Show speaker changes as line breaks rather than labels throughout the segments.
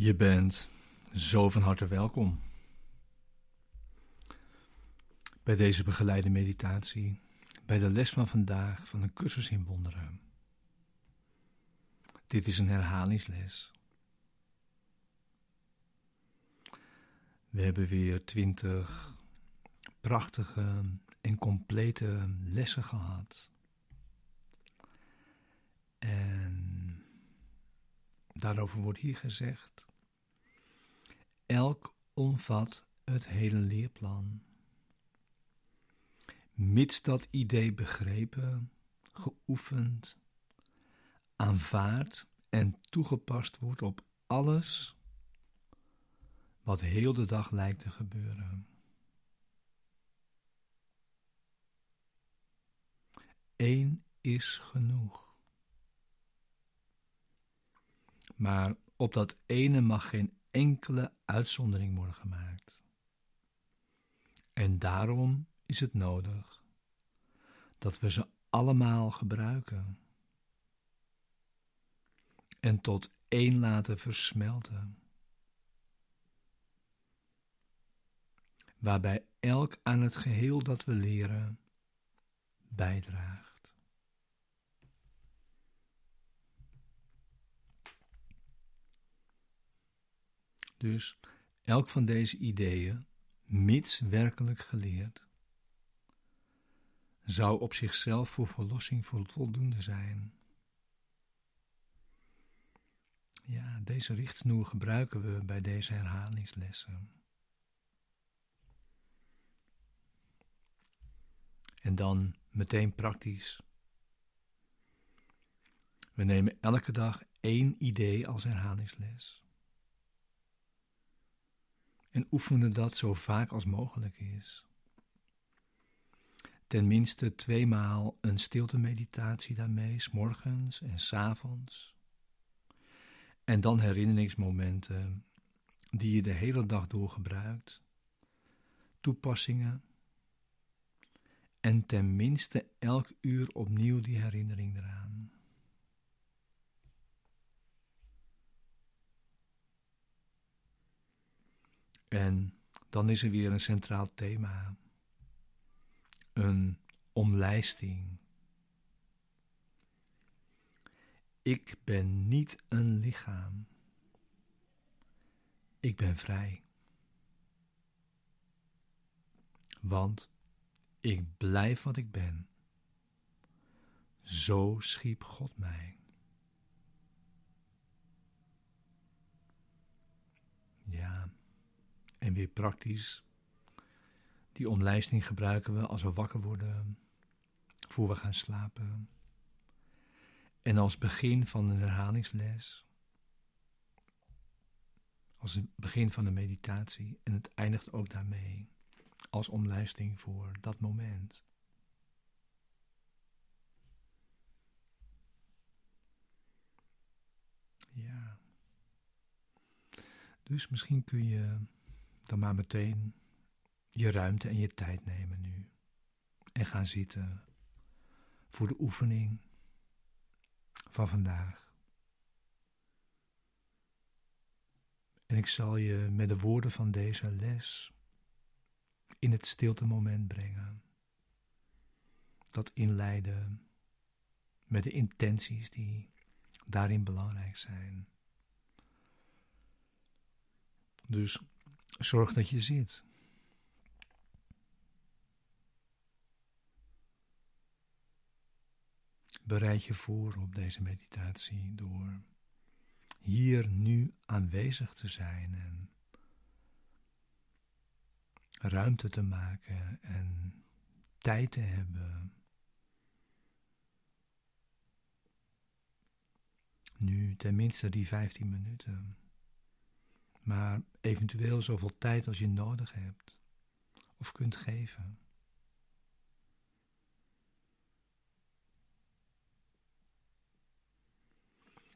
Je bent zo van harte welkom bij deze begeleide meditatie, bij de les van vandaag van een cursus in wonderen. Dit is een herhalingsles. We hebben weer twintig prachtige en complete lessen gehad. Daarover wordt hier gezegd: elk omvat het hele leerplan. Mits dat idee begrepen, geoefend, aanvaard en toegepast wordt op alles wat heel de dag lijkt te gebeuren. Eén is genoeg. Maar op dat ene mag geen enkele uitzondering worden gemaakt. En daarom is het nodig dat we ze allemaal gebruiken en tot één laten versmelten, waarbij elk aan het geheel dat we leren bijdraagt. Dus elk van deze ideeën, mits werkelijk geleerd, zou op zichzelf voor verlossing voldoende zijn. Ja, deze richtsnoer gebruiken we bij deze herhalingslessen. En dan meteen praktisch. We nemen elke dag één idee als herhalingsles. En oefenen dat zo vaak als mogelijk is. Tenminste tweemaal een stilte meditatie daarmee, s morgens en s avonds. En dan herinneringsmomenten die je de hele dag door gebruikt, toepassingen en tenminste elk uur opnieuw die herinnering eraan. En dan is er weer een centraal thema, een omlijsting. Ik ben niet een lichaam. Ik ben vrij. Want ik blijf wat ik ben. Zo schiep God mij. Ja, en weer praktisch. Die omlijsting gebruiken we als we wakker worden, voor we gaan slapen. En als begin van een herhalingsles, als het begin van een meditatie, en het eindigt ook daarmee als omlijsting voor dat moment. Ja. Dus misschien kun je dan maar meteen je ruimte en je tijd nemen nu. En gaan zitten voor de oefening van vandaag. En ik zal je met de woorden van deze les in het stilte moment brengen. Dat inleiden met de intenties die daarin belangrijk zijn. Dus zorg dat je zit. Bereid je voor op deze meditatie door hier nu aanwezig te zijn en ruimte te maken en tijd te hebben. Nu tenminste die 15 minuten, maar eventueel zoveel tijd als je nodig hebt of kunt geven.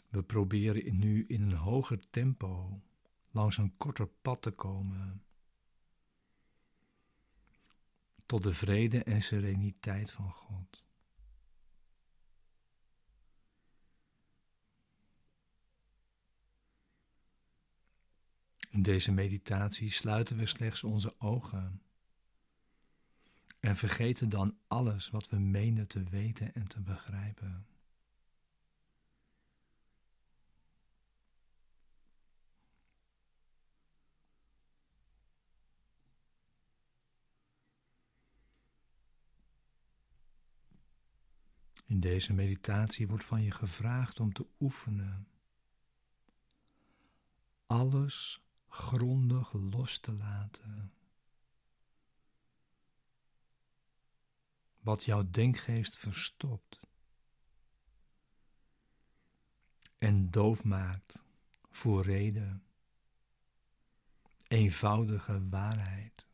We proberen nu in een hoger tempo langs een korter pad te komen tot de vrede en sereniteit van God. In deze meditatie sluiten we slechts onze ogen en vergeten dan alles wat we menen te weten en te begrijpen. In deze meditatie wordt van je gevraagd om te oefenen. Alles grondig los te laten. Wat jouw denkgeest verstopt en doof maakt voor reden, eenvoudige waarheid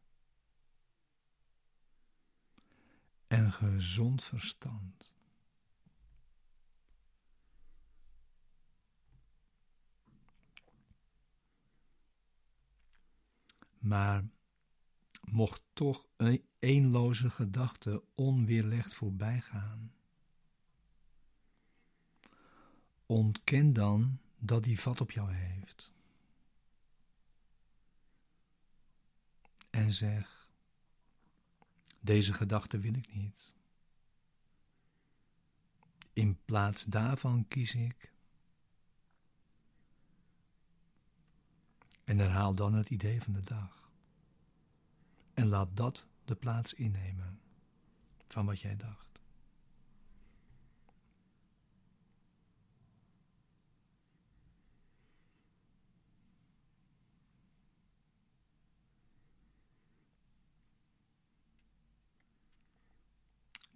en gezond verstand. Maar mocht toch een eenloze gedachte onweerlegd voorbijgaan. Ontken dan dat die vat op jou heeft. En zeg: Deze gedachte wil ik niet. In plaats daarvan kies ik. En herhaal dan het idee van de dag. En laat dat de plaats innemen van wat jij dacht.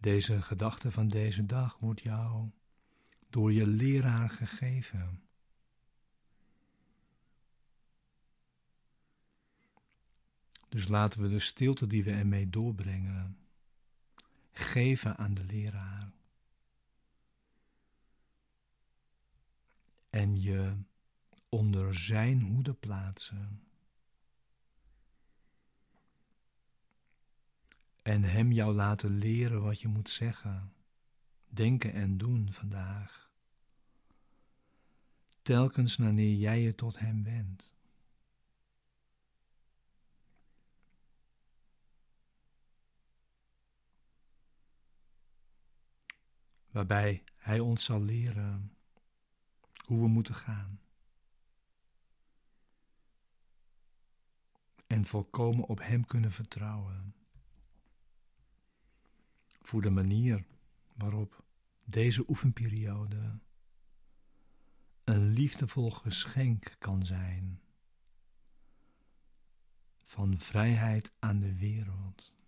Deze gedachte van deze dag wordt jou door je leraar gegeven. Dus laten we de stilte die we ermee doorbrengen geven aan de leraar. En je onder zijn hoede plaatsen. En hem jou laten leren wat je moet zeggen, denken en doen vandaag. Telkens wanneer jij je tot hem wendt. Waarbij Hij ons zal leren hoe we moeten gaan. En volkomen op Hem kunnen vertrouwen. Voor de manier waarop deze oefenperiode een liefdevol geschenk kan zijn van vrijheid aan de wereld.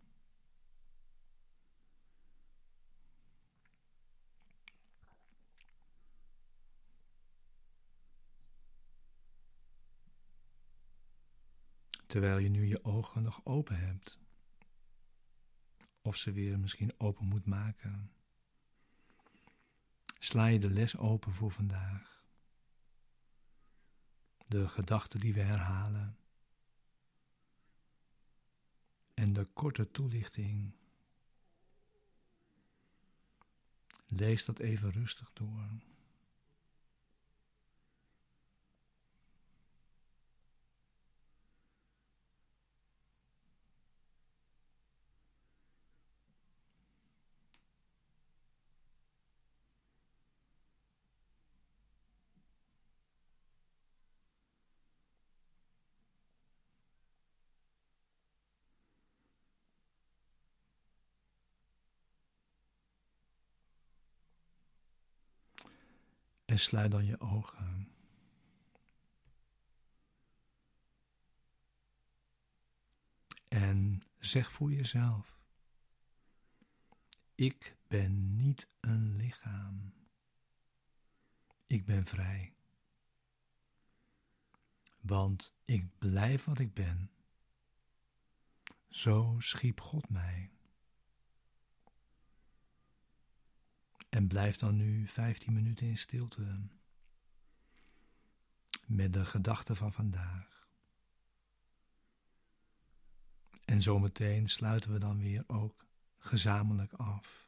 Terwijl je nu je ogen nog open hebt. Of ze weer misschien open moet maken. Sla je de les open voor vandaag. De gedachten die we herhalen. En de korte toelichting. Lees dat even rustig door. En sluit dan je ogen. En zeg voor jezelf: Ik ben niet een lichaam. Ik ben vrij. Want ik blijf wat ik ben. Zo schiep God mij. En blijf dan nu 15 minuten in stilte met de gedachten van vandaag. En zometeen sluiten we dan weer ook gezamenlijk af.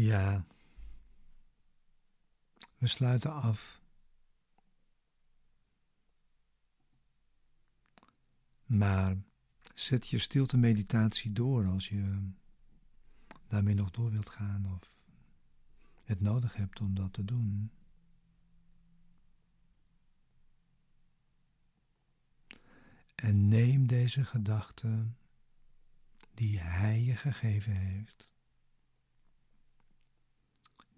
Ja, we sluiten af. Maar zet je stilte meditatie door als je daarmee nog door wilt gaan of het nodig hebt om dat te doen. En neem deze gedachte die Hij je gegeven heeft,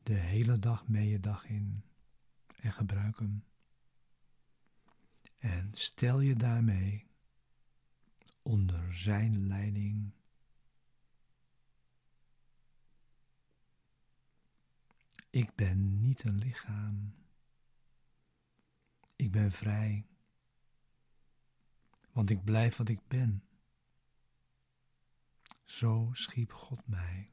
de hele dag mee je dag in en gebruik hem. En stel je daarmee onder Zijn leiding. Ik ben niet een lichaam. Ik ben vrij want ik blijf wat ik ben. Zo schiep God mij.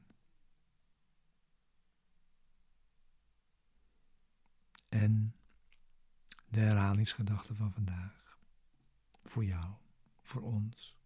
En de herhalingsgedachte van vandaag. Voor jou, voor ons.